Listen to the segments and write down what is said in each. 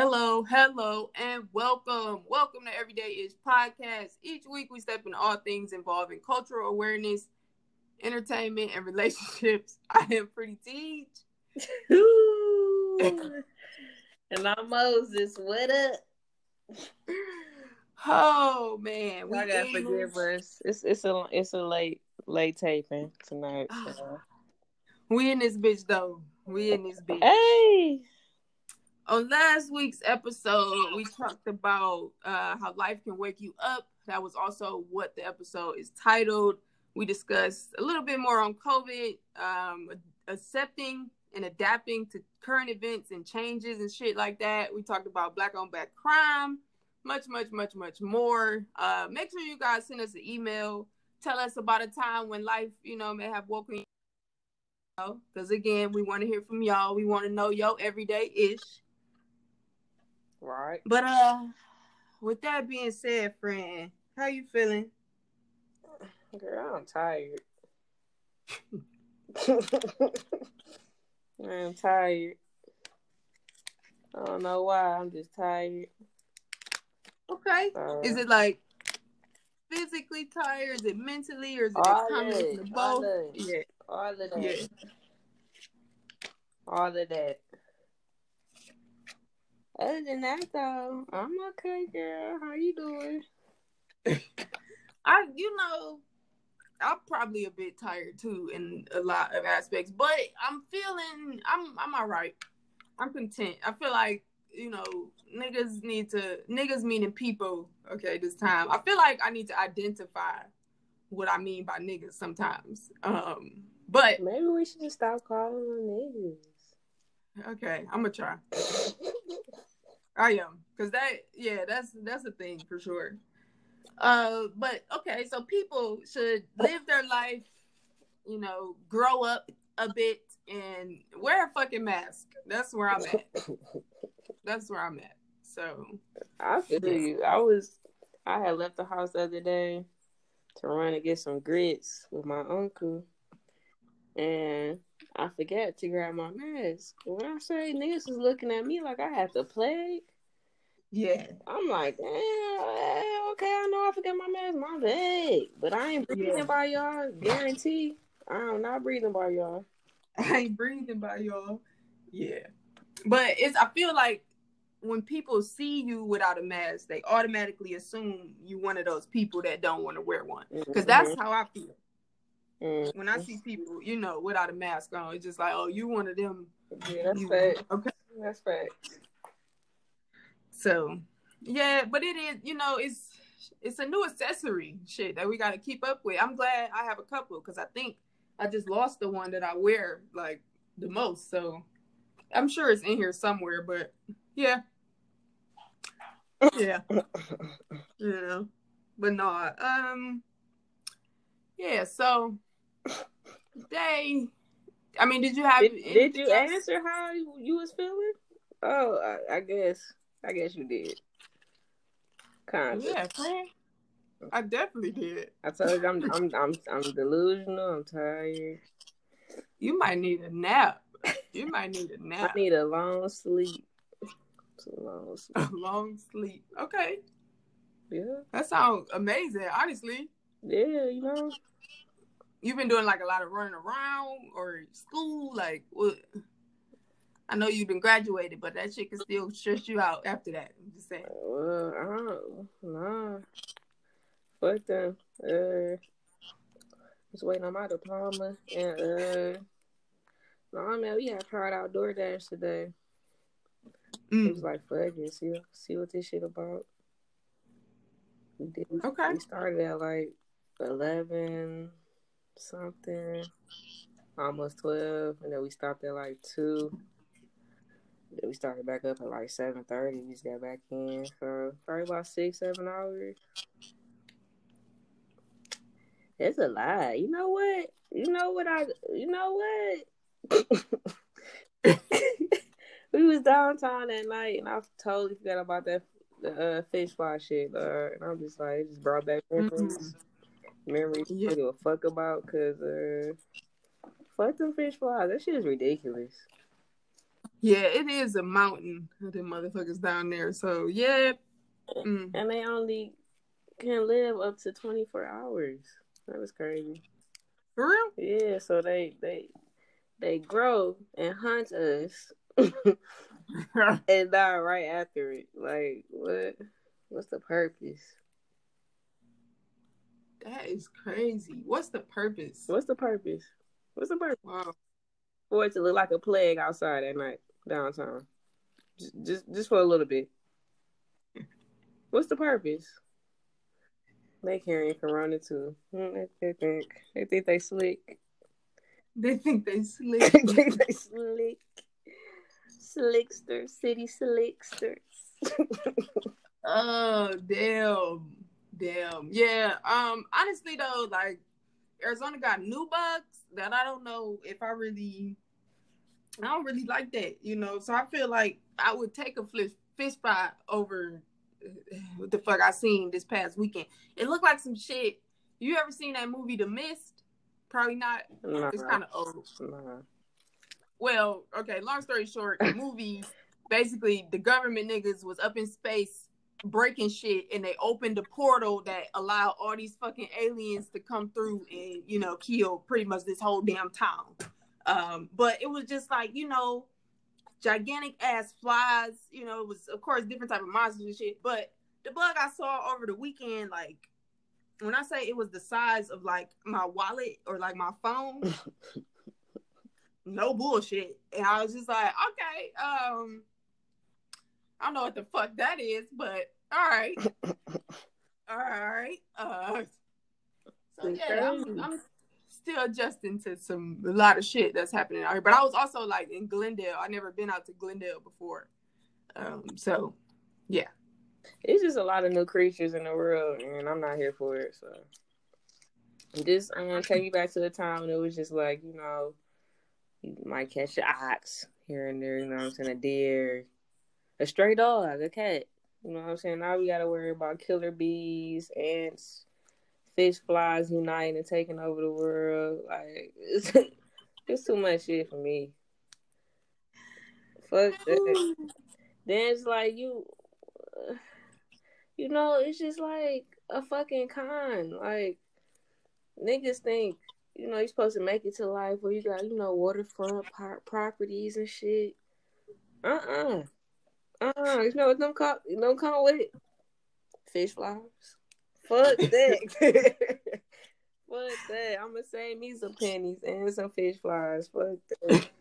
Hello, hello, and welcome. Welcome to Everyday Ish Podcast. Each week we step in all things involving cultural awareness, entertainment, and relationships. I am Pretty Teach. and I'm Moses. What up? Oh man, we gotta forgive us. It's it's a it's a late late taping tonight. So. We in this bitch though. We in this bitch. Hey. On last week's episode, we talked about uh, how life can wake you up. That was also what the episode is titled. We discussed a little bit more on COVID, um, accepting and adapting to current events and changes and shit like that. We talked about black on black crime, much, much, much, much more. Uh, make sure you guys send us an email. Tell us about a time when life, you know, may have woken you up. because again, we want to hear from y'all. We want to know your everyday ish. Right. But uh with that being said, friend, how you feeling? Girl, I'm tired. I'm tired. I don't know why. I'm just tired. Okay. Is it like physically tired? Is it mentally, or is it a combination of both? All of, yeah. All of that. Yeah. All of that. Other than that, though, I'm okay, girl. How you doing? I, you know, I'm probably a bit tired too in a lot of aspects, but I'm feeling, I'm, I'm all right. I'm content. I feel like you know, niggas need to niggas meaning people. Okay, this time I feel like I need to identify what I mean by niggas sometimes. Um, but maybe we should just stop calling them niggas. Okay, I'm gonna try. I am, cause that yeah, that's that's a thing for sure. Uh, but okay, so people should live their life, you know, grow up a bit and wear a fucking mask. That's where I'm at. That's where I'm at. So I feel you. I was I had left the house the other day to run and get some grits with my uncle. And I forgot to grab my mask. When I say niggas is looking at me like I have the plague, yeah, I'm like, damn, okay, I know I forgot my mask, my bad, but I ain't breathing yeah. by y'all. Guarantee, I'm not breathing by y'all. I ain't breathing by y'all. Yeah, but it's. I feel like when people see you without a mask, they automatically assume you one of those people that don't want to wear one. Because that's mm-hmm. how I feel. Mm-hmm. When I see people, you know, without a mask on, it's just like, oh, you one of them. Yeah, that's you, fact. Okay, that's fact. So, yeah, but it is, you know, it's it's a new accessory shit that we got to keep up with. I'm glad I have a couple because I think I just lost the one that I wear like the most. So I'm sure it's in here somewhere, but yeah. Yeah. yeah. But no, um yeah, so they I mean, did you have Did, did you else? answer how you was feeling? Oh, I, I guess I guess you did. Kind of. Yeah, I definitely did. I told you I'm I'm I'm I'm delusional. I'm tired. You might need a nap. You might need a nap. I need a long sleep. A long sleep. A long sleep. Okay. Yeah. That sounds amazing, honestly. Yeah, you know. You've been doing like a lot of running around or school, like what? I know you've been graduated, but that shit can still stress you out after that. I'm just saying. Well, I don't know. Fuck them. Uh, just waiting on my diploma. And, uh, no, man, we had tried outdoor DoorDash today. Mm. It was like, fuck it, see, see what this shit about. We did. Okay. We started at like 11 something, almost 12, and then we stopped at like 2 Then we started back up at like seven thirty. We just got back in for probably about six, seven hours. It's a lie. You know what? You know what I you know what? we was downtown that night and I totally forgot about that the uh, fish fly shit, uh, and I'm just like, it just brought back memories. Mm-hmm. Memories Yeah. Give a fuck about because uh, fuck them fish flies. That shit is ridiculous. Yeah, it is a mountain of them motherfuckers down there. So yeah. Mm. And they only can live up to 24 hours. That was crazy. For real? Yeah, so they they they grow and hunt us and die right after it. Like what? What's the purpose? That is crazy. What's the purpose? What's the purpose? What's the purpose? Wow. For it to look like a plague outside at night downtown, just just, just for a little bit. What's the purpose? They carrying Corona too. Hmm, They, think they think they slick. They think they slick. they think they slick. Slickster, city slicksters. oh damn. Damn. Yeah. Um honestly though, like Arizona got new bugs that I don't know if I really I don't really like that, you know. So I feel like I would take a fish fish fly over what the fuck I seen this past weekend. It looked like some shit. You ever seen that movie The Mist? Probably not. Nah, It's kind of old. nah. Well, okay, long story short, the movie basically the government niggas was up in space breaking shit and they opened a portal that allowed all these fucking aliens to come through and, you know, kill pretty much this whole damn town. Um, but it was just like, you know, gigantic ass flies, you know, it was of course different type of monsters and shit. But the bug I saw over the weekend, like when I say it was the size of like my wallet or like my phone, no bullshit. And I was just like, okay, um, I don't know what the fuck that is, but all right, all right. Uh, so yeah, I'm, I'm still adjusting to some a lot of shit that's happening out here. But I was also like in Glendale. I never been out to Glendale before, um, so yeah. It's just a lot of new creatures in the world, and I'm not here for it. So, just um, take me back to the time when it was just like you know, you might catch an ox here and there. You know what I'm saying? A deer, a stray dog, a cat. You know what I'm saying? Now we got to worry about killer bees, ants, fish flies uniting and taking over the world. Like it's, it's too much shit for me. Fuck that. Then it's like you, you know, it's just like a fucking con. Like niggas think, you know, you're supposed to make it to life where you got, you know, waterfront par- properties and shit. Uh uh-uh. uh. Uh You know what them don't come with it? Fish flies. Fuck that. Fuck that. I'm gonna save me some pennies and some fish flies. Fuck that.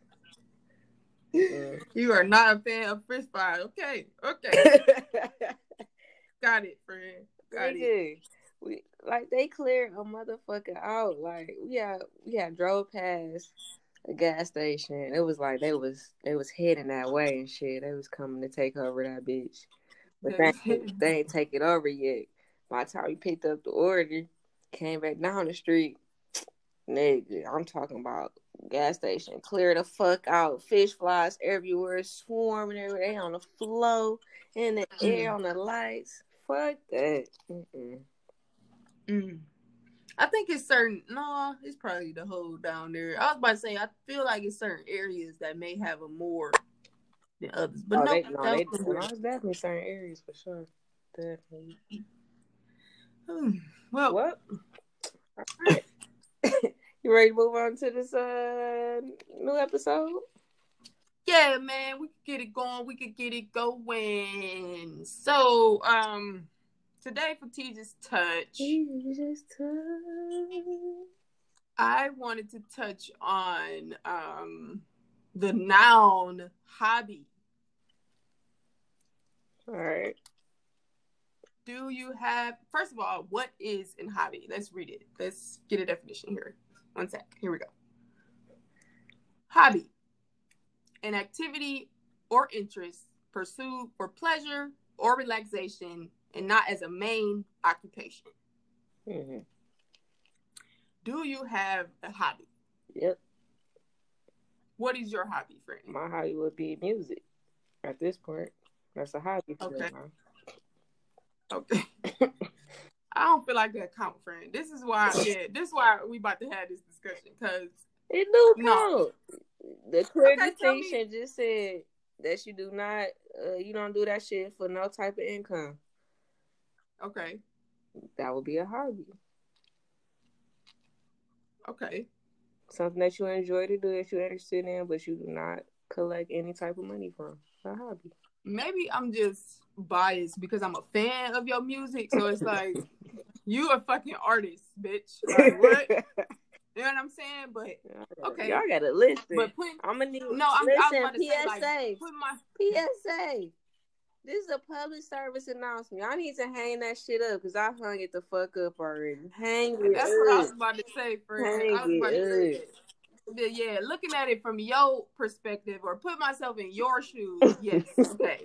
You are not a fan of fish fry. Okay, okay, got it, friend. Got it. We like they clear a motherfucker out. Like we had we had drove past gas station. It was like they was they was heading that way and shit. They was coming to take over that bitch. But they, ain't- they ain't take it over yet. By the time we picked up the order, came back down the street. Nigga, I'm talking about gas station. Clear the fuck out. Fish flies everywhere, swarming everywhere. They on the flow, in the air, on the lights. Fuck that. Mm-mm. Mm. I think it's certain. No, it's probably the whole down there. I was about to say. I feel like it's certain areas that may have a more than others, but oh, no, they, no, they, definitely. no, it's definitely certain areas for sure. Definitely. Hmm. Well, What? All right. you ready to move on to this uh new episode? yeah, man, we could get it going. We could get it going. So, um, today for Teacher's Touch, Jesus I wanted to touch on um the noun hobby. All right. Do you have first of all, what is an hobby? Let's read it. Let's get a definition here. One sec. Here we go. Hobby. An activity or interest pursued for pleasure or relaxation and not as a main occupation. hmm Do you have a hobby? Yep. What is your hobby, friend? My hobby would be music. At this point, that's a hobby. for Okay. me. Okay. I don't feel like that count, friend. This is why, yeah, this is why we about to have this discussion because It do No. count. The accreditation just said that you do not, uh, you don't do that shit for no type of income. Okay, That would be a hobby, okay, something that you enjoy to do that you're interested in, but you do not collect any type of money from. A hobby. maybe I'm just biased because I'm a fan of your music, so it's like you a fucking artist, bitch. Like what? You know what I'm saying? But Okay. y'all gotta listen. but putting I'm gonna need. no, I'm, I was listen. about to say PSA. like put my PSA. This is a public service announcement. Y'all need to hang that shit up because I hung it the fuck up already. Hang it That's what I was up. about to say, friend. Hang I was about to say yeah, looking at it from your perspective or put myself in your shoes, yes, okay.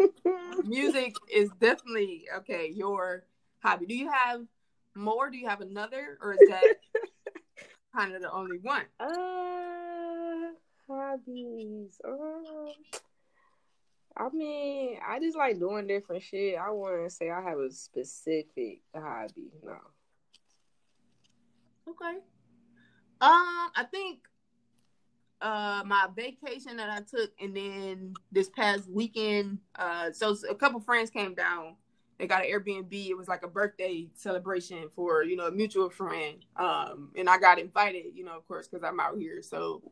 Music is definitely okay, your hobby. Do you have more? Do you have another? Or is that kind of the only one? Uh, hobbies. Um, I mean, I just like doing different shit. I wouldn't say I have a specific hobby. No. Okay. Um, I think uh my vacation that I took and then this past weekend, uh so a couple friends came down. They got an Airbnb. It was like a birthday celebration for, you know, a mutual friend. Um and I got invited, you know, of course, because I'm out here. So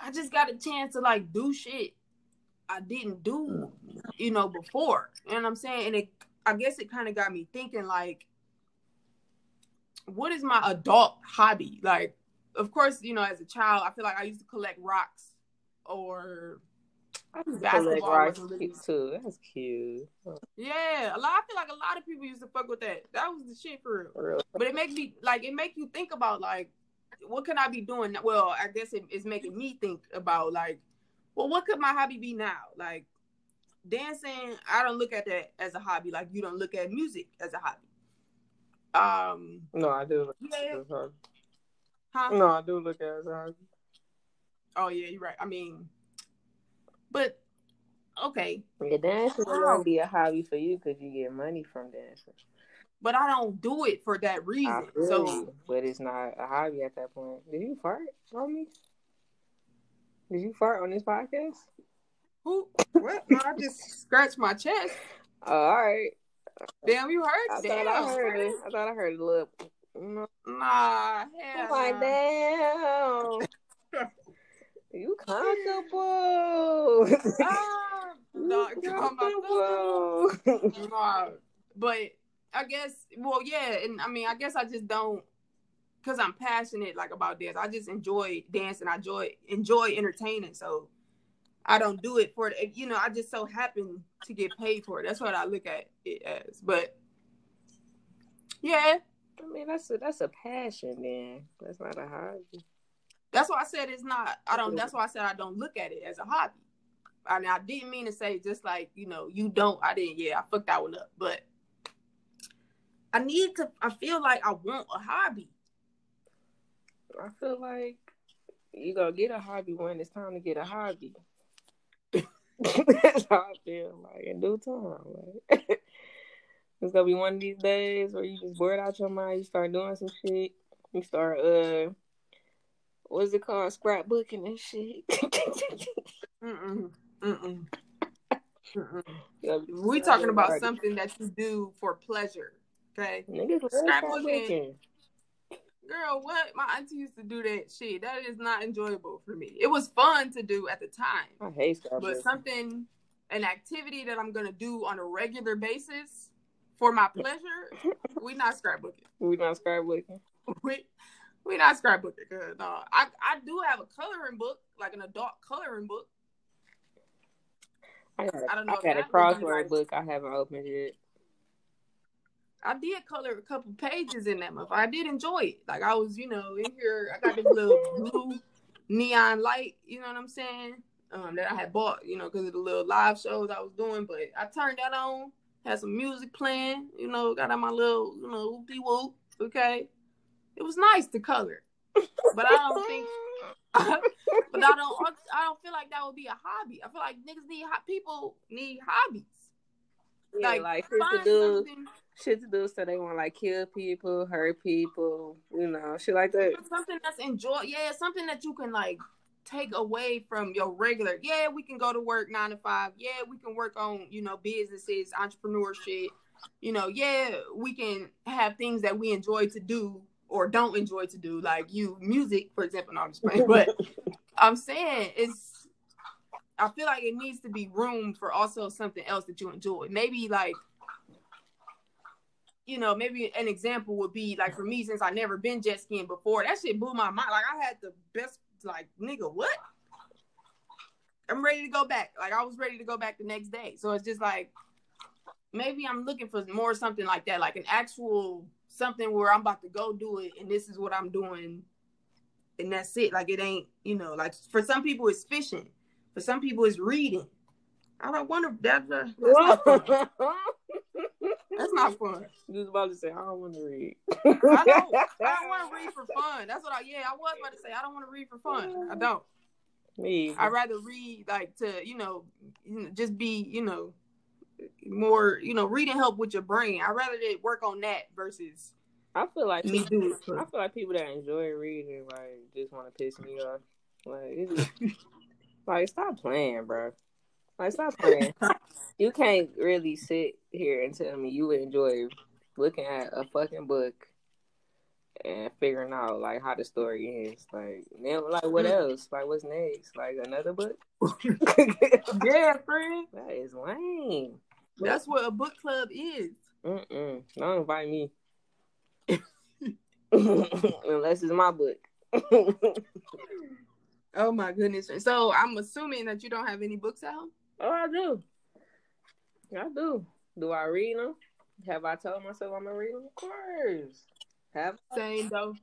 I just got a chance to like do shit I didn't do, you know, before. You know what I'm saying? And it I guess it kind of got me thinking like what is my adult hobby? Like, of course, you know, as a child, I feel like I used to collect rocks or I Basketball collect rocks really- too. That's cute. yeah, a lot. I feel like a lot of people used to fuck with that. That was the shit for real. For real. But it makes me like it make you think about like what can I be doing? Well, I guess it, it's making me think about like, well, what could my hobby be now? Like dancing, I don't look at that as a hobby. Like you don't look at music as a hobby. Um, No, I do. Look yeah, at it as a hobby. huh? No, I do look at it as a hobby. Oh yeah, you're right. I mean, but okay, Yeah, dancing is Wow. gonna be a hobby for you because you get money from dancing. but I don't do it for that reason. feel So you, but it's not a hobby at that point. Did you fart on me? Did you fart on this podcast? who? What? No, I just scratched my chest. Oh, all right. Damn, you heard? I hurt? thought Damn. I heard it. I thought I heard a little. Nah, I'm hell like, nah. damn. you comfortable. You um, come on, comfortable. Nah, but I guess, well, yeah, and I mean, I guess I just don't, cause I'm passionate like about dance. I just enjoy dancing. I enjoy enjoy entertaining. So I don't do it for you know. I just so happen to get paid for it. That's what I look at it as. But yeah, I mean, that's a that's a passion, then. That's not a hobby. that's why I said it's not. I don't. That's why I said I don't look at it as a hobby. And I didn't mean to say just like you know you don't. I didn't. Yeah, I fucked that one up. But I need to. I feel like I want a hobby. I feel like you gonna get a hobby when it's time to get a hobby. That's how I feel like in due time. Like it's gonna be one of these days where you just bored out your mind, you start doing some shit, you start uh what's it called? Scrapbooking and shit. Mm-mm. Mm-mm. Mm-mm. You gotta be We talking about something that you do for pleasure. Okay, Niggas Scrapbooking. Girl, what? My auntie used to do that shit. That is not enjoyable for me. It was fun to do at the time. I hate but something an activity that i'm gonna do on a regular basis for my pleasure we not scrapbooking We not scrapbooking. we we not scrapbooking no i i do have a coloring book like an adult coloring book I got a, I don't know I if got a that crossword book I haven't opened yet. I did color a couple pages in that month i did enjoy it like i was you know in here i got this little blue neon light you know what i'm saying um that i had bought you know because of the little live shows i was doing but i turned that on had some music playing you know got on my little you know whoopie whoop okay it was nice to color but i don't think but I don't. I don't feel like that would be a hobby. I feel like niggas need people need hobbies. Yeah, Like, like, Chris the Find something. shit to do, so they want like kill people, hurt people, you know, shit like that. Something that's enjoy, yeah, something that you can like take away from your regular. Yeah, we can go to work nine to five. Yeah, we can work on you know businesses, entrepreneurship. You know, yeah, we can have things that we enjoy to do or don't enjoy to do, like you music, for example. No, I'm just playing, but I'm saying it's. I feel like it needs to be room for also something else that you enjoy. Maybe like you know, maybe an example would be like for me, since I never been jet skiing before, that shit blew my mind. Like I had the best, like nigga, what? I'm ready to go back. Like I was ready to go back the next day. So it's just like maybe I'm looking for more something like that, like an actual something where I'm about to go do it, and this is what I'm doing, and that's it. Like it ain't, you know, like for some people it's fishing, for some people it's reading. I don't wonder that. Uh, that's, not fun. that's not fun. You was about to say I don't want to read. I don't. I don't want to read for fun. That's what I. Yeah, I was about to say I don't want to read for fun. I don't. Me. I'd rather read like to you know, just be you know more you know reading help with your brain. I'd rather they work on that versus. I feel like me people, do it. I feel like people that enjoy reading like just want to piss me off. Like, it's just, like stop playing, bro. Like stop playing. you can't really sit here and tell me you enjoy looking at a fucking book and figuring out like how the story ends. Like, then, like what mm. else? Like, what's next? Like another book? yeah, friend. That is lame. That's what a book club is. Mm-mm. Don't invite me. Unless it's my book. Oh my goodness. So I'm assuming that you don't have any books out? Oh, I do. I do. Do I read them? Have I told myself I'm gonna read them? Of course. Have same though.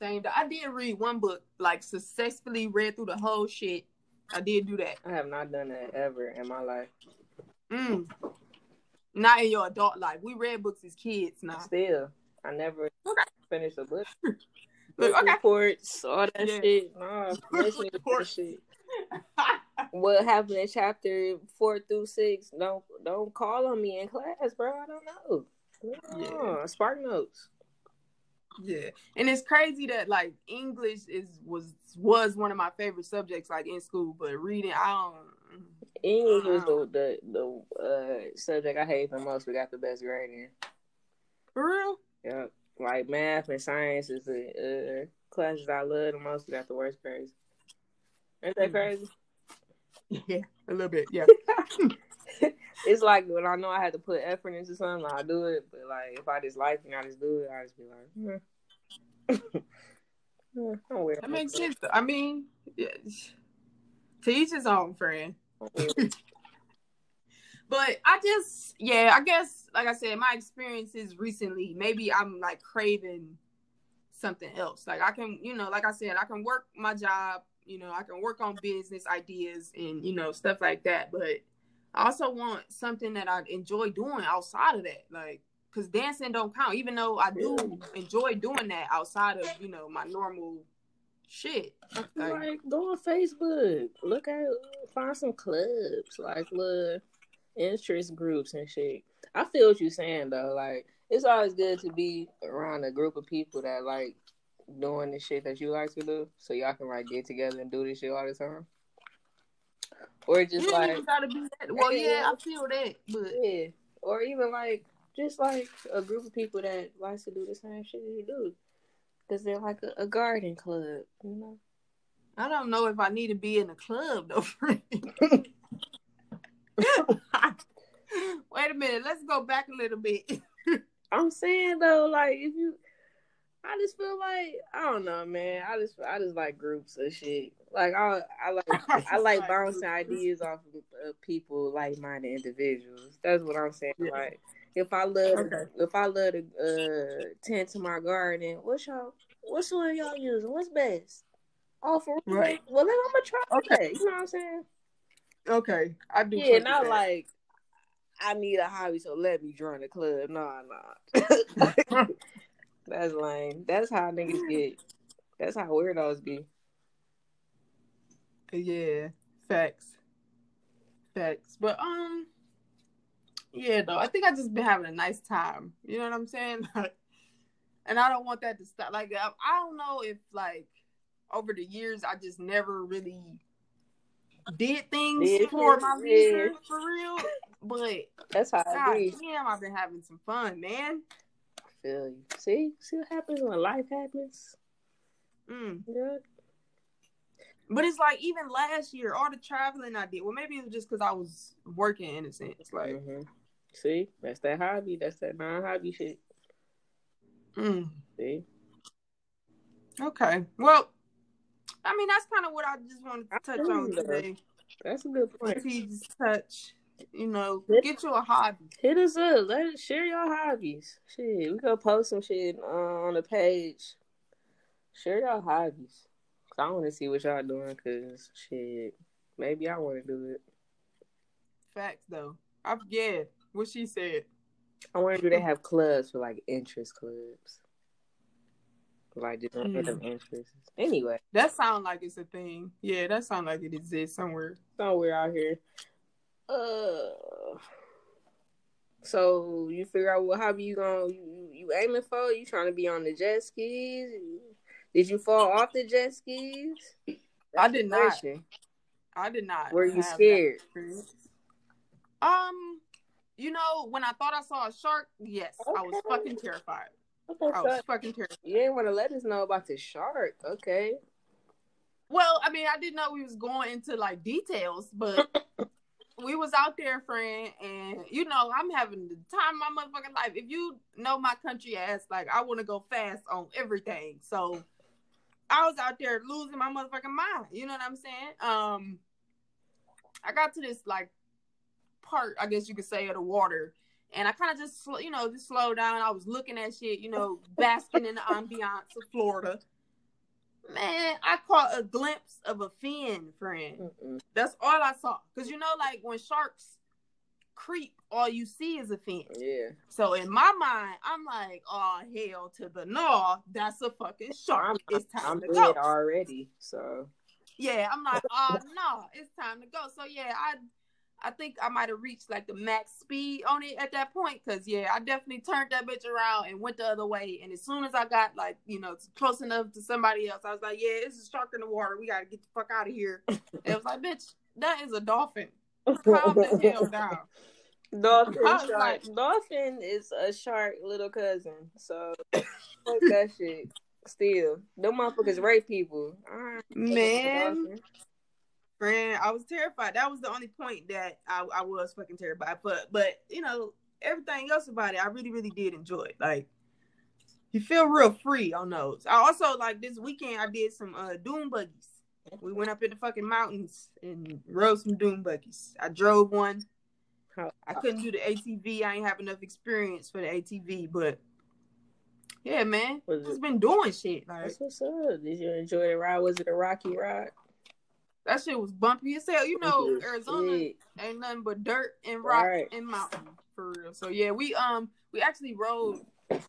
Same though. I did read one book, like successfully read through the whole shit. I did do that. I have not done that ever in my life. Mm. Not in your adult life. We read books as kids now. Still, I never okay. finished a book. Look, okay. reports, all that yeah. shit. Nah, listening to that shit. what happened in chapter four through six? Don't don't call on me in class, bro. I don't know. Yeah, Spark notes. Yeah, and it's crazy that like English is was was one of my favorite subjects like in school, but reading I don't. English was the the, the uh, subject I hate the most. We got the best grade in. For real? Yeah, like math and science is the uh, classes I love the most. Got the worst grades. Ain't that mm. crazy? Yeah, a little bit. Yeah. it's like when I know I had to put effort into something, I do it. But like if I just like it, I just do it. I just be like, hmm. yeah, that makes sense. I mean, yeah. to each his own, friend. but I just, yeah, I guess, like I said, my experiences recently, maybe I'm like craving something else. Like I can, you know, like I said, I can work my job you know, I can work on business ideas and, you know, stuff like that. But I also want something that I enjoy doing outside of that. Like, because dancing don't count, even though I do enjoy doing that outside of, you know, my normal shit. Like, like go on Facebook, look at, find some clubs, like little interest groups and shit. I feel what you're saying though. Like, it's always good to be around a group of people that like doing the shit that you like to do, so y'all can like get together and do this shit all the time. Or just you like gotta be that. Well, yeah, I feel that, but yeah, or even like just like a group of people that likes to do the same shit you do, because they're like a, a, garden club, you know. I don't know if I need to be in a club though, friend. Wait a minute, let's go back a little bit. I'm saying though, like if you I just feel like I don't know, man. I just I just like groups of shit. Like I I like I like bouncing ideas off of uh, people like minded individuals. That's what I'm saying. Yeah. Like if I love okay. if I love to uh, tend to my garden, what's y'all what's one y'all using? What's best? Oh, for right. Well, then I'm gonna try okay. that. You know what I'm saying? Okay, I do. Yeah, not that. like I need a hobby, so let me join the club. No, no. That's lame. That's how niggas get. That's how weirdos be. Yeah, facts, facts. But um, Yeah, though. I think I just been having a nice time. You know what I'm saying? and I don't want that to stop. Like I, I don't know if like over the years I just never really did things Yeah, for my yeah. for real. But That's how I God be. damn, I've been having some fun, man. I Feel you. See, see what happens when life happens. Mm. Yeah. But it's like even last year, all the traveling I did. Well, maybe it was just because I was working in a sense. Like, hmm See, that's that hobby. That's that non-hobby shit. mm. See, okay. Well, I mean that's kind of what I just wanted to touch on today. that's a good point. Please touch. You know, get you a hobby. Hit us up. Let us share your hobbies. Shit, we gonna post some shit uh, on the page. Share your hobbies. 'Cause I want to see what y'all doing. Cause shit, maybe I want to do it. Facts though. I yeah, what she said. I wonder do they have clubs for like interest clubs, like just Mm. random interests. Anyway, That sound like it's a thing. Yeah, that sound like it exists somewhere. somewhere out here. Uh, so you figure out what hobby you gonna you, you aiming for? You trying to be on the jet skis? Did you fall off the jet skis? I did not. Question. I did not. Were you scared? Um, you know, when I thought I saw a shark, yes, I was fucking terrified. Okay, I was so fucking terrified. you didn't want to let us know about the shark. Okay. Well, I mean, I didn't know we was going into like details, but we was out there, friend, and you know, I'm having the time of my motherfucking life. If you know my country ass, like I want to go fast on everything. So I was out there losing my motherfucking mind. You know what I'm saying? Um, I got to this like part, I guess you could say, of the water. And I kind of just, you know, just slowed down. I was looking at shit, you know, basking in the ambiance of Florida. Man, I caught a glimpse of a fin, friend. Mm-mm. That's all I saw. Cause you know, like when sharks creep, all you see is a fin. Yeah. So in my mind, I'm like, oh hell to the no, that's a fucking shark. I'm, it's time I'm to go. already. So Yeah, I'm like, oh no, it's time to go. So yeah, I I think I might have reached like the max speed on it at that point. Cause yeah, I definitely turned that bitch around and went the other way. And as soon as I got like, you know, close enough to somebody else, I was like, yeah, it's a shark in the water. We gotta get the fuck out of here. And it was like, bitch, that is a dolphin. Calm the hell down. Dolphin shark. like- Dolphin is a shark little cousin. So fuck that shit. Still, them motherfuckers rape people. Alright. Man, friend, I was terrified. That was the only point that I, I was fucking terrified. But but you know, everything else about it, I really, really did enjoy it. Like you feel real free on those. I also like this weekend I did some uh dune buggies. We went up in the fucking mountains and rode some dune buggies. I drove one. I couldn't do the ATV. I ain't have enough experience for the ATV, but yeah, man, just been doing shit. Like That's what's up. Did you enjoy the ride? Was it a rocky ride? That shit was bumpy as hell. You know. Arizona ain't nothing but dirt and rock Right. and mountain for real. So yeah, we um we actually rode.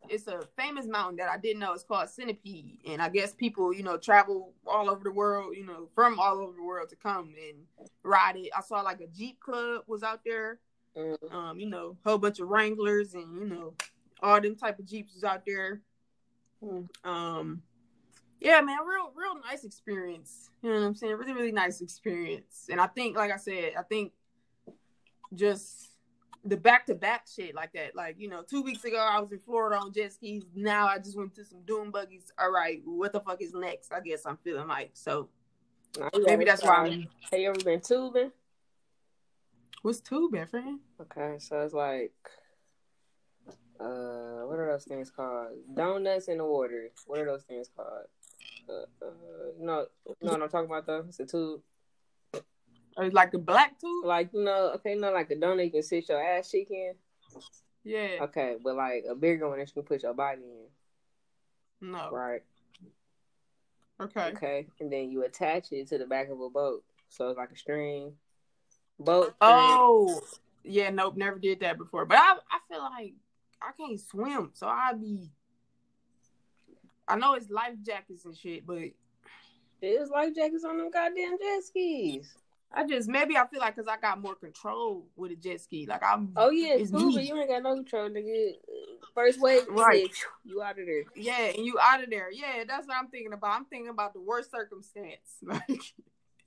It's a famous mountain that I didn't know. It's called Centipede, and I guess people you know travel all over the world, you know, from all over the world to come and ride it. I saw like a Jeep club was out there. Mm. Um, you know, whole bunch of Wranglers and you know all them type of Jeeps was out there. Mm. Um, yeah, man, real, real nice experience. You know what I'm saying? Really, really nice experience. And I think, like I said, I think just the back to back shit like that. Like, you know, two weeks ago I was in Florida on jet skis. Now I just went to some dune buggies. All right, what the fuck is next? I guess I'm feeling like so. Maybe that's why. I'm, Have you ever been tubing? what's tubing, friend? Okay, so it's like, uh, what are those things called? Donuts in the water. What are those things called? Uh, uh, no, no, I'm talking about though. It's a tube. Or like a black tube? Like you know, okay, no, like a donut you can sit your ass cheek in. Yeah. Okay, but like a bigger one that you can put your body in, No. right? Okay. Okay, and then you attach it to the back of a boat, so it's like a string. Boat. string. Oh, yeah. Nope. Never did that before. But I, I feel like I can't swim, so I'd be. I know it's life jackets and shit, but It's life jackets on them goddamn jet skis. I just maybe I feel like because I got more control with a jet ski. Like I'm. Oh yeah, it's me. but you ain't got no control, nigga. First wave, Right. you out of there. Yeah, and you out of there. Yeah, that's what I'm thinking about. I'm thinking about the worst circumstance. Like,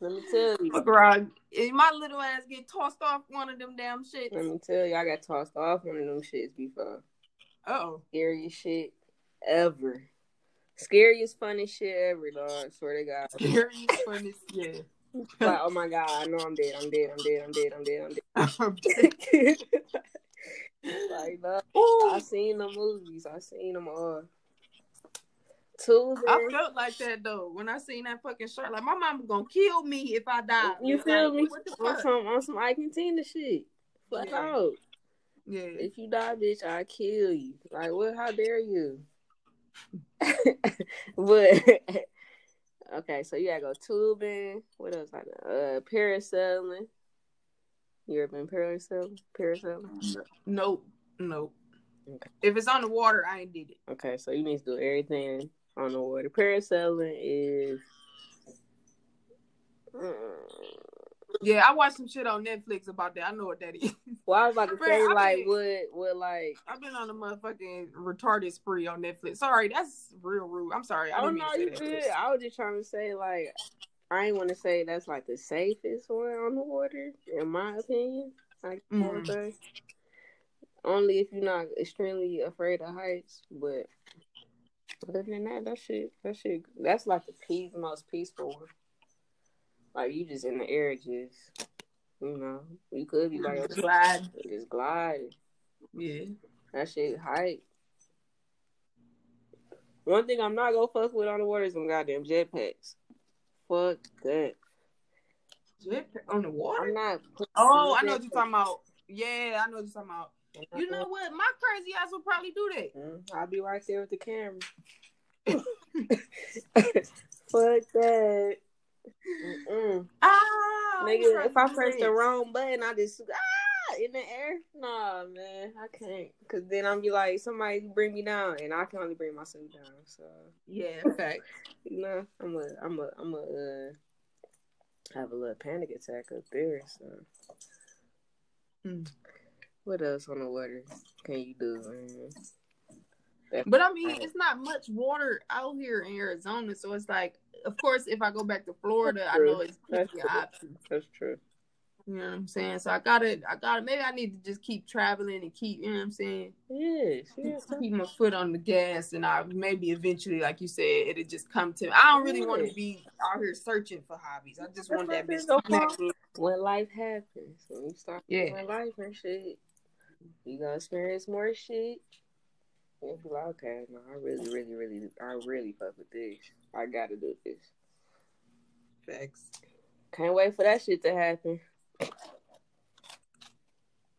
Let me tell you. fuck around, if my little ass get tossed off one of them damn shits. Let me tell you, I got tossed off one of them shits before. Oh, Scariest shit ever. Scariest, funniest shit ever, dog. Swear to God. scary funny. Yeah. Like, oh my God, I know I'm dead. I'm dead. I'm dead. I'm dead. I'm dead. I'm dead. like, dog. I seen the movies. I seen them all. Tuesday. I felt like that though when I seen that fucking shirt. Like my mama gonna kill me if I die. You Like, feel me? What the On some on some Ike and Tina shit. Fuck Yeah. out. Yeah. If you die, bitch, I kill you. Like what? How dare you? But okay, so you gotta go tubing. What else? I know? Uh, parasailing. You ever been parasailing? Parasailing. Nope. Nope. Okay. If it's on the water, I ain't did it. Okay, so you need to do everything on the water. Parasailing is. Mm. Yeah, I watched some shit on Netflix about that. I know what that is. Well, I was about to say I like mean- what what like I've been on a motherfucking retarded spree on Netflix. Sorry, that's real rude. I'm sorry. I Oh no, you good. I was just trying to say like I ain't want to say that's like the safest one on the water, in my opinion. Like say. Mm. only if you're not extremely afraid of heights, but other than that, that shit, that shit, that's like the peace, most peaceful one. Like you just in the air, just you know, you could be like Glad. just glide. Yeah. That shit hype. One thing I'm not gonna fuck with on the water is them goddamn jetpacks. Fuck that. Jetpack on the water? I'm not. Oh, I know what you're talking about. Yeah, I know what you're talking about. You know what? My crazy ass would probably do that. Mm, I'll be right there with the camera. Fuck that. Mm-mm. Ah, Nigga, if I press press the wrong button, I just ah in the air. Nah, man, I can't. Cause then I'm be like, somebody bring me down, and I can only bring myself down. So Yeah, okay. you know, I'm a, I'm a, I'm a, uh, have a little panic attack up there. So Mm. what else on the water can you do? Man? But I mean, it's not much water out here in Arizona, so it's like, of course, if I go back to Florida, I know it's That's true. options. That's true. You know what I'm saying? So I gotta, I gotta, maybe I need to just keep traveling and keep, you know what I'm saying? Yes, yes. Keep my foot on the gas, and I maybe eventually, like you said, it'll just come to me. I don't really want to be out here searching for hobbies. I just That's want that bitch it is, to smack me. When life happens, when you start Yeah. life and shit, you gonna experience more shit. And be like, okay, no, I really, really, really, I really fuck with this. I gotta do this. Facts. Can't wait for that shit to happen.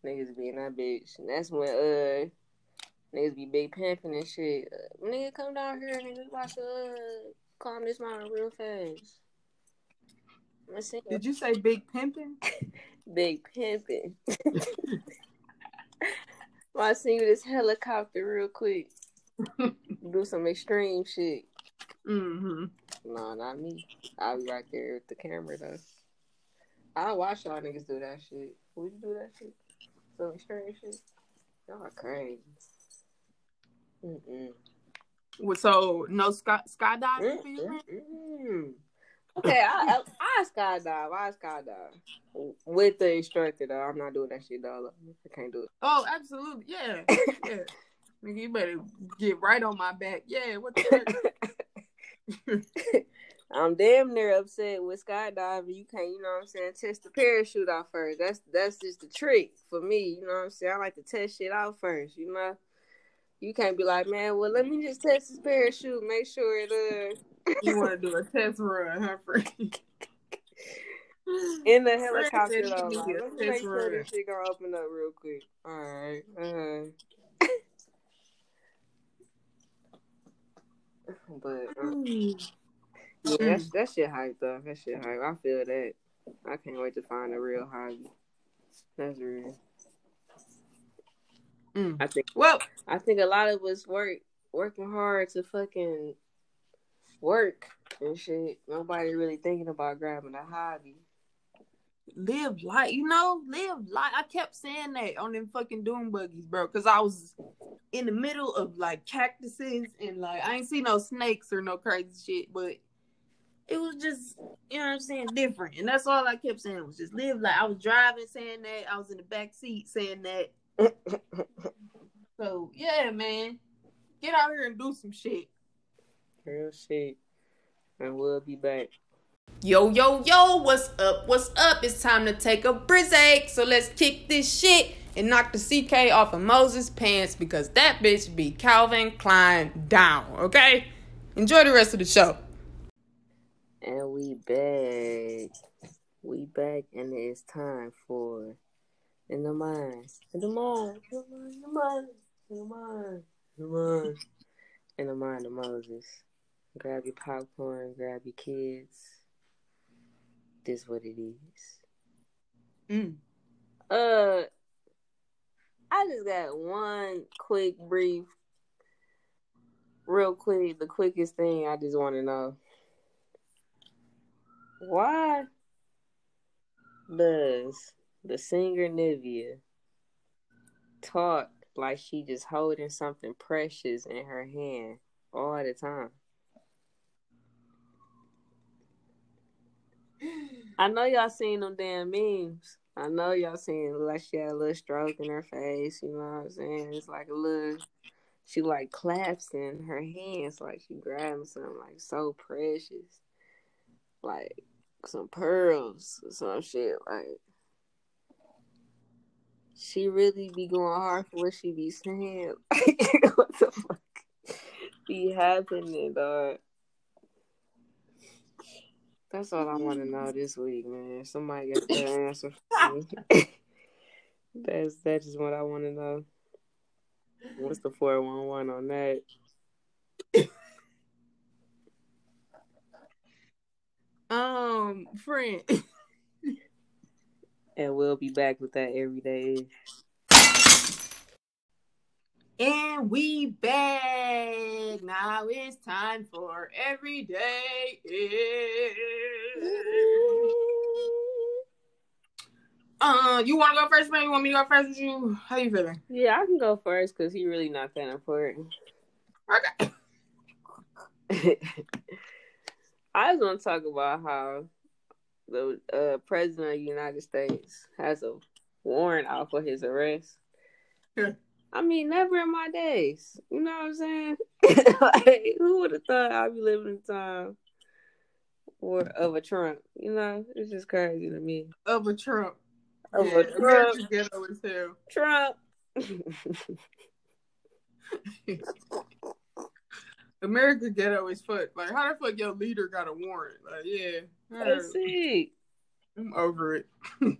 Niggas being that bitch. And that's when uh niggas be big pimping and shit. Uh, nigga come down here, nigga, watch uh calm this mountain real fast. Did you say big pimping? Big pimping. I seen you this helicopter real quick. Do some extreme shit. Mm-hmm. No, not me. I'll be right there with the camera though. I watch y'all niggas do that shit. Would you do that shit? Some extreme shit? Y'all are crazy. Mm-mm. So no sky skydiving for you? Okay, I, I, I skydive. I skydive with the instructor though. I'm not doing that shit though. I can't do it. Oh, absolutely. Yeah. Yeah. Nigga, you better get right on my back. Yeah, what the heck? I'm damn near upset with skydiving. You can't, you know what I'm saying, test the parachute out first. That's that's just the trick for me. You know what I'm saying? I like to test shit out first. You know, you can't be like, man, well, let me just test this parachute, make sure it uh You want to do a test run, huh, Frank? in the helicopter though. Like, let me make sure run. this shit gonna open up real quick. All right. Uh, but uh, yeah, that's that shit hype though. That shit hype. I feel that. I can't wait to find a real hobby. That's real. Mm. I think Well, I think a lot of us work working hard to fucking work and shit. Nobody really thinking about grabbing a hobby. live life, you know, live life. I kept saying that on them fucking dune buggies, bro, because I was in the middle of like cactuses and like I ain't see no snakes or no crazy shit, but it was just you know what I'm saying different, and that's all I kept saying was just live like I was driving saying that I was in the back seat saying that. so yeah, man, get out here and do some shit. Real shit, and we'll be back. Yo, yo, yo, what's up? What's up? It's time to take a break. So let's kick this shit and knock the CK off of Moses' pants because that bitch be Calvin Klein down, okay? Enjoy the rest of the show. And we back. We back and it's time for In the Mind. In the Mind. In the Mind. In the Mind. In the Mind. In the Mind of Moses. Grab your popcorn, grab your kids. This what it is. Mm. Uh I just got one quick brief real quick, the quickest thing I just want to know. Why does the singer Nivea talk like she just holding something precious in her hand all the time? I know y'all seen them damn memes. I know y'all seen like she had a little stroke in her face, you know what I'm saying? It's like a little she like claps in her hands like she grabbing something like so precious. Like some pearls or some shit. Like she really be going hard for what she be saying. what the fuck be happening, dog? That's all I want to know this week, man. Somebody get that answer for me. That's that's what I want to know. What's the four one one on that? Um, friend. And we'll be back with that every day. And we back. Now it's time for everyday. Uh, you want to go first, man? You want me to go first with you? How you feeling? Yeah, I can go first because he really not that important. Okay. I just want to talk about how the uh, president of the United States has a warrant out for his arrest. Yeah. I mean, never in my days. You know what I'm saying? like, who would have thought I'd be living in time or of a Trump? You know, it's just crazy to me. Of a Trump. Of yeah, a Trump. America's ghetto as hell. Trump. America ghetto as fuck. Like, how the fuck your leader got a warrant? Like, yeah, Let's see. I'm over it.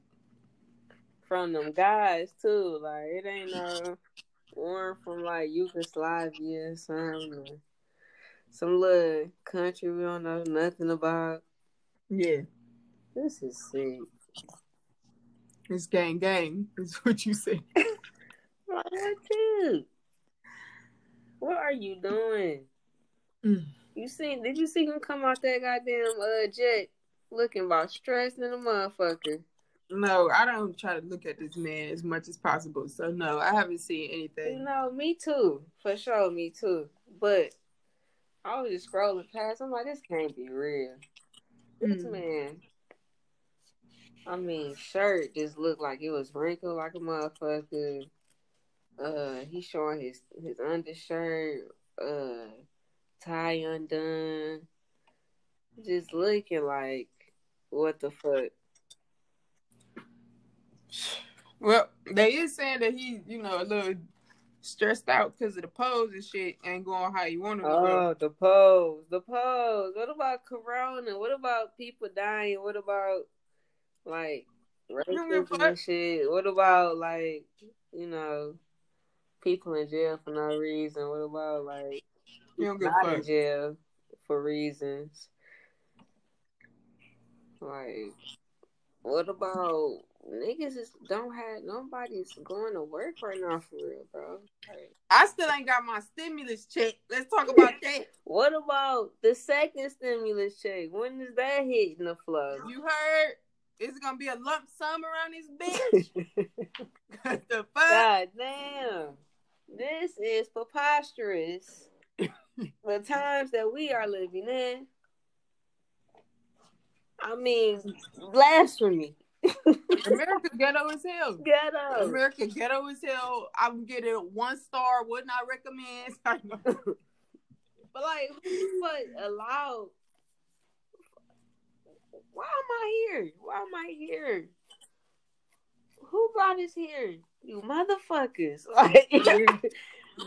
From them guys too. Like it ain't no warrant from like Yugoslavia or something. Some little country we don't know nothing about. Yeah, This is sick. it's gang gang. Is what you say. What? What are you doing? Mm. You seen? Did you see him come out that goddamn uh jet looking about stressed in a motherfucker? No, I don't try to look at this man as much as possible. So no, I haven't seen You anything. know, me too. For sure, me too. But I was just scrolling past. I'm like, this can't be real. This Mm. man. I mean, shirt just looked like it was wrinkled like a motherfucker. Uh, he showing his his undershirt, uh, tie undone, just looking like what the fuck. Well, they is saying that he, you know, a little stressed out because of the pose and shit ain't going how you want to go. Oh, the pose, the pose. What about Corona? What about people dying? What about like don't give a racism and shit? What about like you know people in jail for no reason? What about like You don't a not in jail for reasons? Like, what about niggas? Is, don't have nobody's going to work right now for real, bro. Like, I still ain't got my stimulus check. Let's talk about that. What about the second stimulus check? When is that hitting the flow? You heard? Is it gonna be a lump sum around this bitch? the fuck? God damn. This is preposterous. The times that we are living in. I mean, blasphemy. America ghetto as hell. Ghetto. America ghetto as hell. I'm getting one star. Would not recommend. but like, who fuck allowed? Why am I here? Why am I here? Who brought us here? You motherfuckers! Like,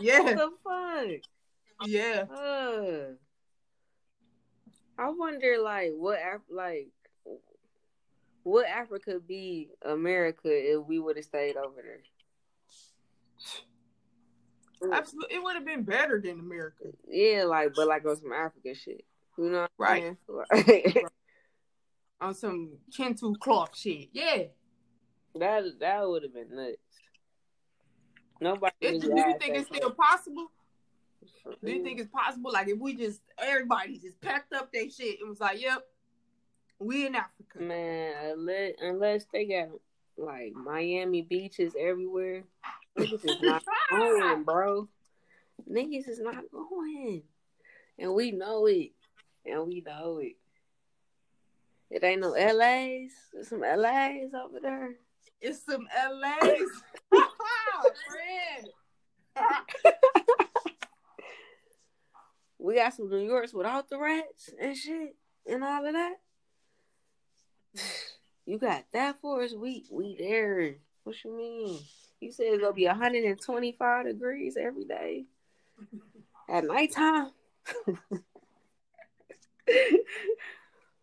yeah. What the fuck? Yeah. Uh, I wonder, like, what, Af- like, would Africa be America if we would have stayed over there? Absolutely, it would have been better than America. Yeah, like, but like on some African shit, you know? what I'm Right. On some Kente cloth shit. Yeah. that that would have been nuts. Nobody. It- do you think it's still possible? Do you think it's possible? Like if we just everybody just packed up their shit and was like, "Yep, we in Africa." Man, unless, unless they got like Miami beaches everywhere, niggas is not going, bro. Niggas is not going, and we know it, and we know it. It ain't no LA's. There's some LA's over there. It's some LA's. Friend. We got some New Yorks without the rats and shit and all of that. You got that for us. We we there. What you mean? You said it's gonna be 125 degrees every day at nighttime.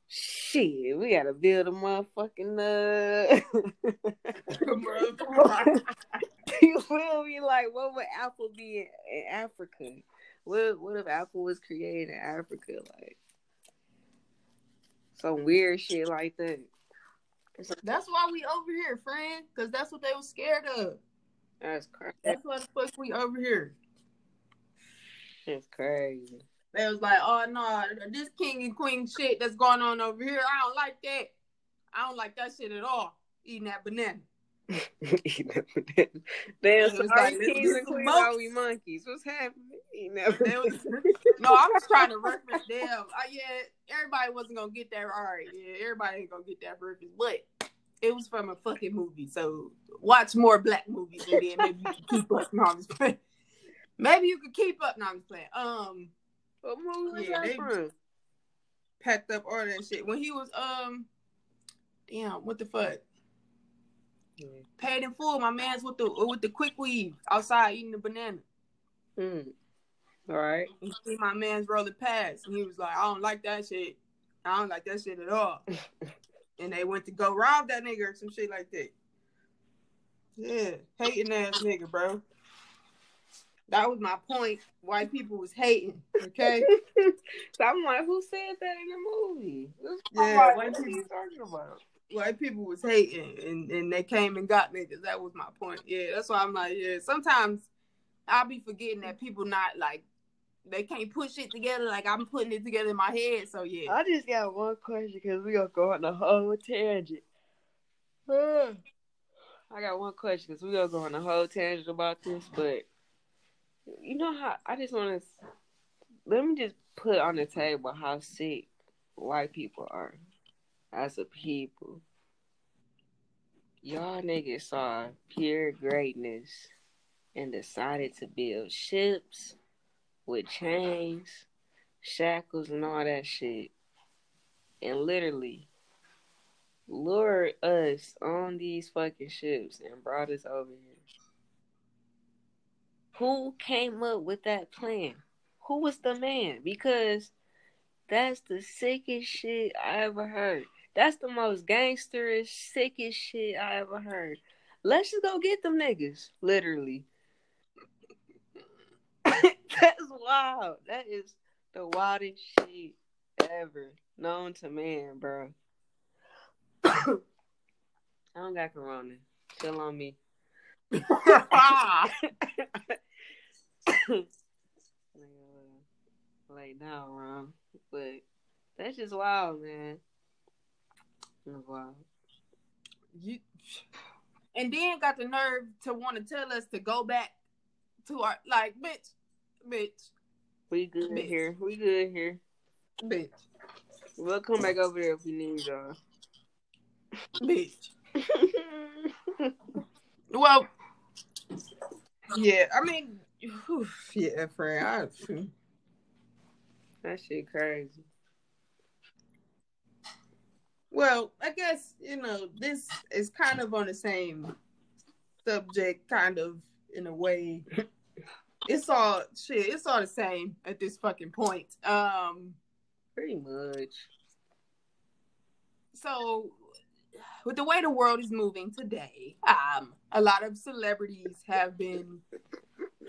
Shit, we gotta build a motherfucking uh you feel me? Like what would Apple be in, in Africa? What what if Apple was created in Africa? Like some weird shit like that. That's why we over here, friend. Because that's what they was scared of. that's crazy. That's why the fuck we over here. It's crazy. They was like, "Oh no, this king and queen shit that's going on over here. I don't like that. I don't like that shit at all. Eating that banana." Damn, was are like, kings and queens? Are we monkeys? What's happening? Was- no, I was trying to reference them. Uh, yeah, everybody wasn't gonna get that. All right, yeah, everybody ain't gonna get that reference, but it was from a fucking movie. So watch more black movies, and then maybe you can keep up. No, I'm just playing. Maybe you could keep up. No, I'm just playing. Um, What movie was Yeah, that they- from? packed up all that shit when he was um, damn, what the fuck? Paid in full. My man's with the with the quick weave outside eating the banana. Mm. All right. He see my man's rolling past, and he was like, "I don't like that shit. I don't like that shit at all." and they went to go rob that nigga or some shit like that. Yeah, hating ass nigga, bro. That was my point. White people was hating. Okay. so I'm like, who said that in the movie? Yeah, I'm like, white what are you talking about? White people was hating, and and they came and got niggas. That was my point. Yeah, that's why I'm like, yeah. Sometimes I'll be forgetting that people not like they can't put shit together like I'm putting it together in my head. So yeah. I just got one question because we are gonna go on a whole tangent. I got one question because we are gonna go on a whole tangent about this, but you know how I just want to let me just put on the table how sick white people are as a people. Y'all niggas saw pure greatness and decided to build ships with chains, shackles, and all that shit. And literally lured us on these fucking ships and brought us over here. Who came up with that plan? Who was the man? Because that's the sickest shit I ever heard. That's the most gangsterish, sickest shit I ever heard. Let's just go get them niggas. Literally. That's wild. That is the wildest shit ever known to man, bro. I don't got corona. Chill on me. like uh, now, wrong. But that's just wild, man. Wild. You and then got the nerve to want to tell us to go back to our like bitch, bitch. We good bitch. here. We good here. Bitch. We'll come back over there if we need y'all. Bitch. well, yeah, I mean, whew, yeah, friend. I, that shit crazy. Well, I guess, you know, this is kind of on the same subject, kind of in a way. It's all shit, it's all the same at this fucking point. Um pretty much. So with the way the world is moving today, um, a lot of celebrities have been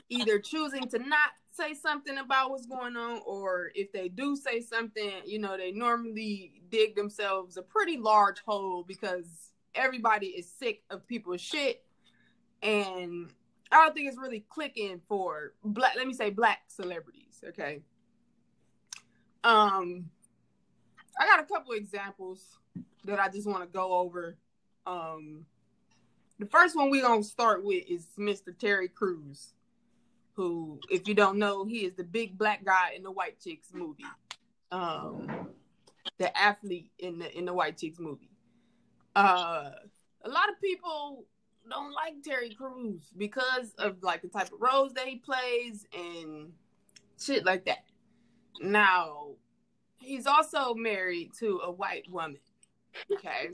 either choosing to not say something about what's going on, or if they do say something, you know, they normally dig themselves a pretty large hole because everybody is sick of people's shit. And I don't think it's really clicking for black, let me say black celebrities, okay? Um, I got a couple examples that I just want to go over. Um, the first one we're gonna start with is Mr. Terry Crews who, if you don't know, he is the big black guy in the White Chicks movie. Um, the athlete in the in the White Chicks movie. Uh, a lot of people don't like Terry Crews because of like the type of roles that he plays and shit like that. Now, he's also married to a white woman. Okay.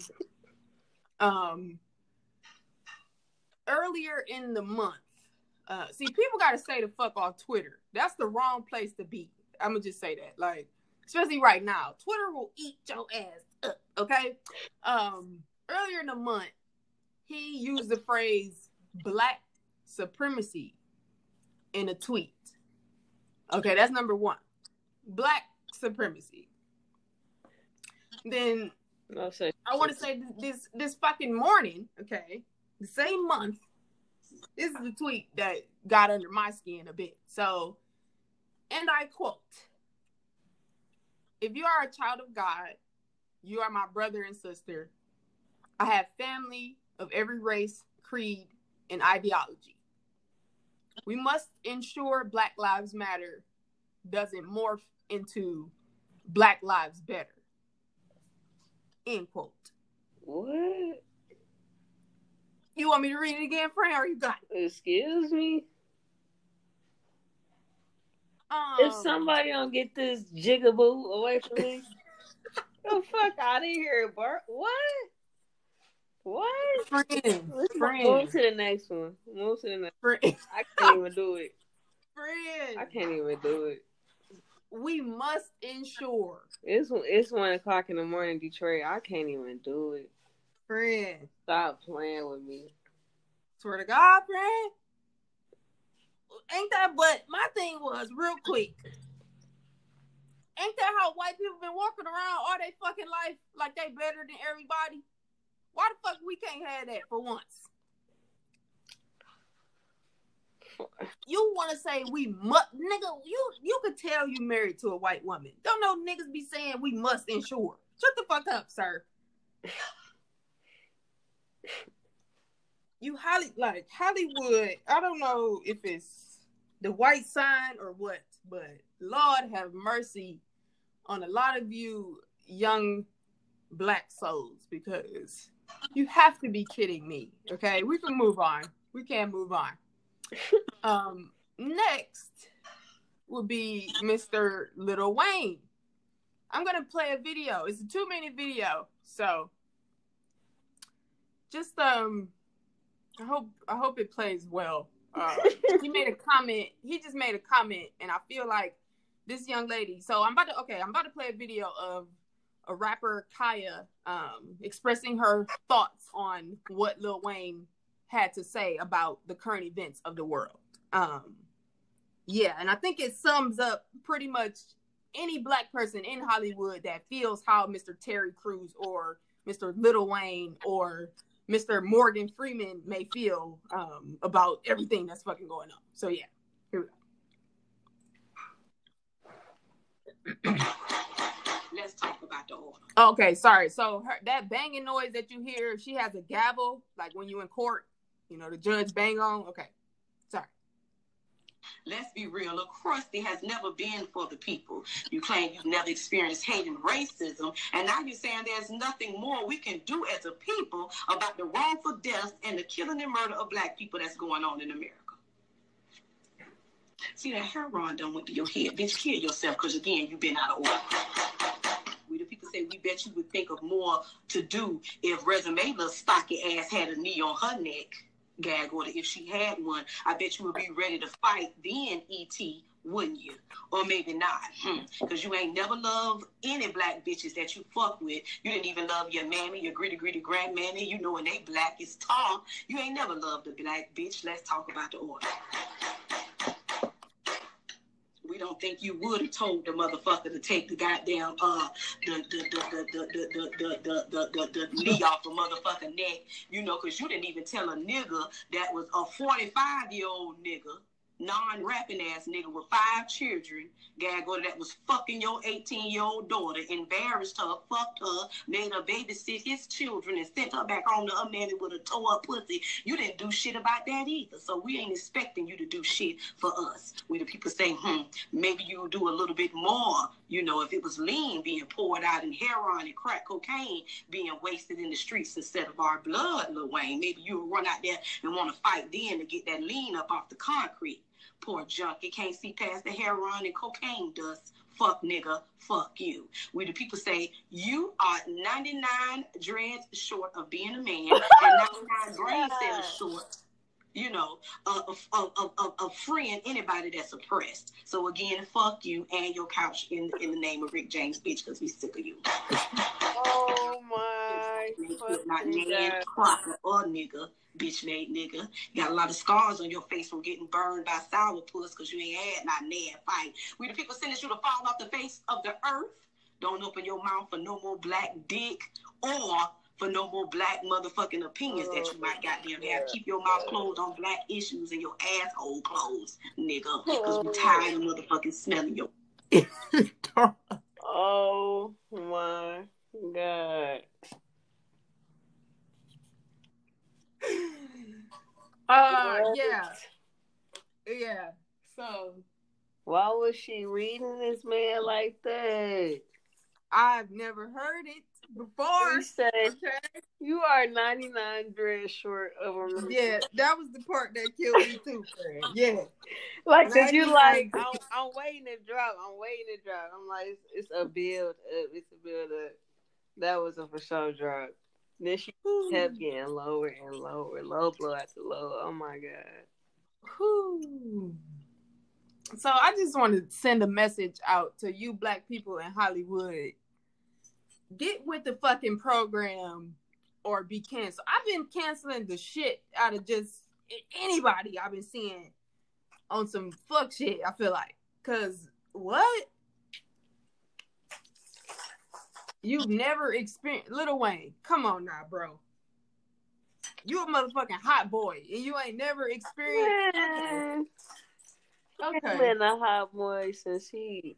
um earlier in the month, uh, see, people got to say the fuck off Twitter. That's the wrong place to be. I'm gonna just say that, like, especially right now, Twitter will eat your ass up. Okay. Um, earlier in the month, he used the phrase "black supremacy" in a tweet. Okay, that's number one. Black supremacy. Then I want to say this this fucking morning. Okay, the same month this is the tweet that got under my skin a bit. So, and I quote If you are a child of God, you are my brother and sister. I have family of every race, creed, and ideology. We must ensure Black Lives Matter doesn't morph into Black Lives Better. End quote. What? You want me to read it again, Fran, or you got? Excuse me. Um, if somebody don't get this jigaboo away from me, the fuck out of here, Bart. What? What? Friend, Let's friend. Move to the next one. Move to the next. Friend. I can't even do it. Friend. I can't even do it. We must ensure. It's it's one o'clock in the morning, Detroit. I can't even do it. Friend. Stop playing with me. Swear to God, friend. Ain't that but my thing was real quick. Ain't that how white people been walking around all their fucking life like they better than everybody? Why the fuck we can't have that for once? You want to say we must, nigga? You you could tell you married to a white woman. Don't know niggas be saying we must insure. Shut the fuck up, sir. You Holly like Hollywood. I don't know if it's the white sign or what, but Lord have mercy on a lot of you young black souls because you have to be kidding me. Okay, we can move on. We can move on. um, next will be Mr. Little Wayne. I'm gonna play a video. It's a two minute video, so just um I hope I hope it plays well. Uh, he made a comment. He just made a comment, and I feel like this young lady. So I'm about to okay. I'm about to play a video of a rapper Kaya um, expressing her thoughts on what Lil Wayne had to say about the current events of the world. Um, yeah, and I think it sums up pretty much any black person in Hollywood that feels how Mr. Terry Crews or Mr. Little Wayne or Mr. Morgan Freeman may feel um, about everything that's fucking going on. So yeah, here we go. Let's talk about the order. Okay, sorry. So her, that banging noise that you hear, she has a gavel, like when you in court, you know, the judge bang on. Okay. Let's be real. A crusty has never been for the people. You claim you've never experienced hate and racism, and now you're saying there's nothing more we can do as a people about the wrongful deaths and the killing and murder of black people that's going on in America. See that heroin done went to your head, bitch. Kill yourself, because again, you've been out of order. We the people say we bet you would think of more to do if Resume little stocky ass had a knee on her neck gag order. If she had one, I bet you would be ready to fight then, E.T., wouldn't you? Or maybe not. Because hmm. you ain't never loved any black bitches that you fuck with. You didn't even love your mammy, your gritty gritty grandmammy. You know when they black is tall. You ain't never loved a black bitch. Let's talk about the order. Don't think you would have told the motherfucker to take the goddamn uh the the the the the the the knee off the motherfucking neck, you know, because you didn't even tell a nigga that was a 45 year old nigga non-rapping ass nigga with five children, Gagoda, that was fucking your 18 year old daughter, embarrassed her, fucked her, made her babysit his children, and sent her back home to her mammy with a tore-up pussy. You didn't do shit about that either. So we ain't expecting you to do shit for us. We the people say, hmm, maybe you do a little bit more. You know, if it was lean being poured out and heroin and crack cocaine being wasted in the streets instead of our blood, Lil Wayne, maybe you'll run out there and want to fight then to get that lean up off the concrete. Poor junk. junkie can't see past the heroin and cocaine dust. Fuck nigga, fuck you. We the people say you are 99 dreads short of being a man and 99 brain cells short you know, of, of, of, of, of freeing anybody that's oppressed. So again, fuck you and your couch in in the name of Rick James, bitch, because we sick of you. Oh my! Not man, Crocker, or nigga bitch made nigga. You got a lot of scars on your face from getting burned by sourpuss because you ain't had not mad fight. We the people sending you to fall off the face of the earth. Don't open your mouth for no more black dick or for no more black motherfucking opinions that you might oh, goddamn have. Keep your mouth closed on black issues and your asshole closed, nigga. Because we oh. tired of motherfucking smelling your. oh my god. Uh, yeah, yeah. So, why was she reading this man like that? I've never heard it before. He said, okay. "You are ninety nine dreads short of a." Yeah, that was the part that killed me too, friend. Yeah, like cause you like, I'm, I'm, waiting to drop. I'm waiting to drop. I'm like, it's, it's a build up. It's a build up. That was a for sure drop. Then she kept getting lower and lower, low blow after low. Oh my god. So I just want to send a message out to you black people in Hollywood. Get with the fucking program or be canceled. I've been canceling the shit out of just anybody I've been seeing on some fuck shit, I feel like. Cause what? You've never experienced Little Wayne. Come on now, bro. You a motherfucking hot boy, and you ain't never experienced. Man. Okay. Been a hot boy since he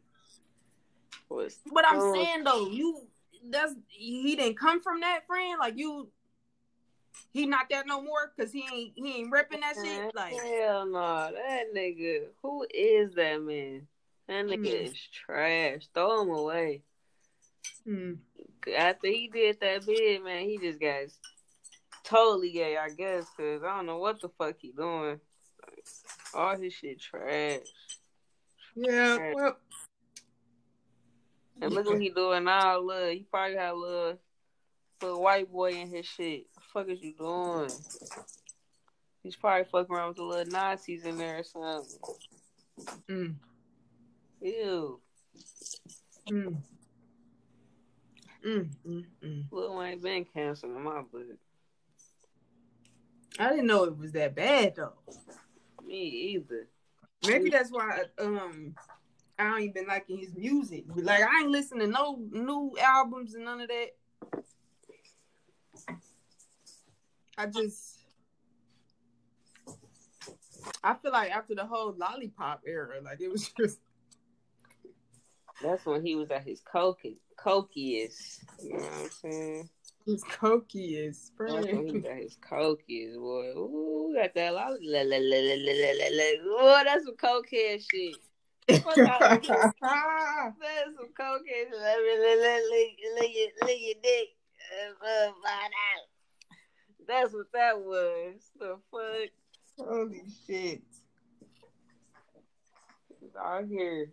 was. But I'm saying though, you that's he didn't come from that friend. Like you, he not that no more because he ain't he ain't ripping that shit. Like hell no, that nigga. Who is that man? That nigga mm. is trash. Throw him away. Hmm. After he did that bid, man, he just got totally gay, I guess, because I don't know what the fuck he doing. All his shit trash. Yeah, trash. well. And look what he doing now. Look, he probably had a little, little white boy in his shit. The fuck is you doing? He's probably fucking around with the little Nazis in there or something. Mm. Ew. Mm. Mm, mm, mm. Lil Wayne been canceled in my book. I didn't know it was that bad though. Me either. Maybe that's why um I don't even liking his music. Like I ain't listening to no new albums and none of that. I just I feel like after the whole lollipop era, like it was just That's when he was at his coke- cokiest. You know what I'm saying? His cokiest, friend. His cokiest, boy. Ooh, got that lot. That's some cokehead shit. That's what that was. The fuck? Holy shit. It's all here.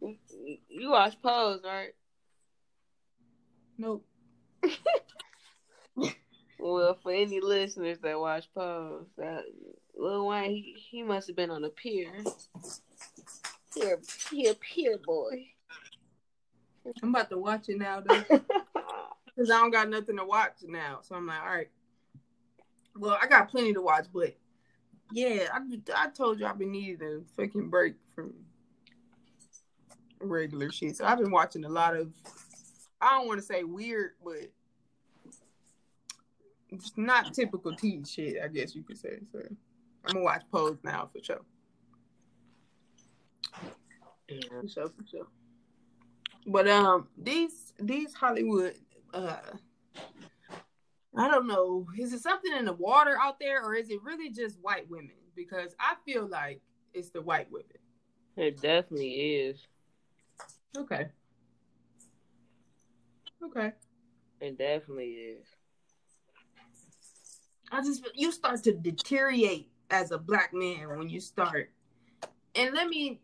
You, watch Pose, right? Nope. Well, for any listeners that watch Pose, that Lil Wayne, he, he must have been on a pier. He a, he a pier boy. I'm about to watch it now though. Because I don't got nothing to watch now. So I'm like, all right. Well, I got plenty to watch, but yeah, I, I told you I've been needing a fucking break from regular shit. So I've been watching a lot of, I don't want to say weird, but it's not typical teen shit, I guess you could say. So I'm going to watch Pose now for sure. For sure, for sure. But um, these these Hollywood, uh, I don't know, is it something in the water out there, or is it really just white women? Because I feel like it's the white women. It definitely is. Okay. Okay. It definitely is. I just you start to deteriorate as a black man when you start. And let me,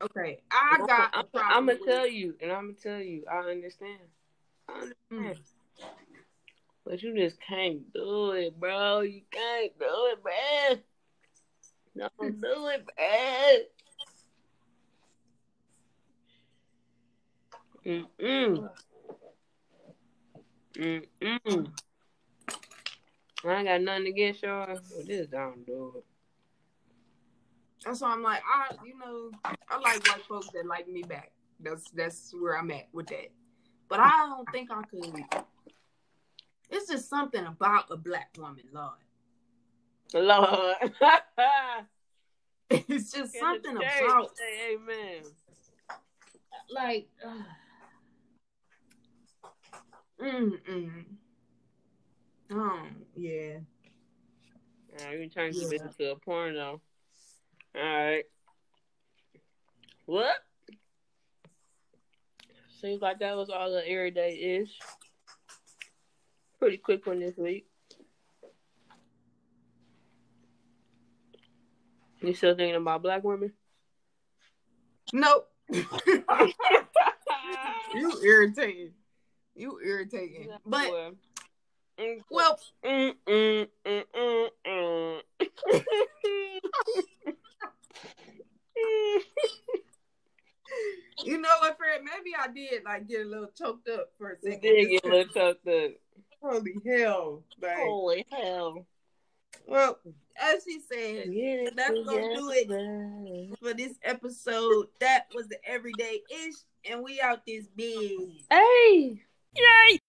okay, I got. a I'm, problem I'm gonna tell you, and I'm gonna tell you. I understand. I understand. Mm. But you just can't do it, bro. You can't do it, man. Don't do it, man. Mm-mm. Mm-mm. I ain't got nothing against y'all, but just don't do it. That's why I'm like, I, you know, I like white folks that like me back. That's that's where I'm at with that. But I don't think I could. It's just something about a black woman, Lord. Lord. It's just something In the church, about Say amen. like. Uh, mm mm. Oh yeah. Alright, you trying to keep Yeah. it to a porno. Alright. What? Seems like that was all the everyday ish. Pretty quick one this week. You still thinking about black women? Nope. you irritating. You irritating. But Mm, well, you know what, Fred? Maybe I did like get a little choked up for a You second. did get a little choked up. Holy hell! Like, Holy hell. well, as she said, That's gonna do it. for this episode, that was the everyday ish, and we out this big. Hey! Yay!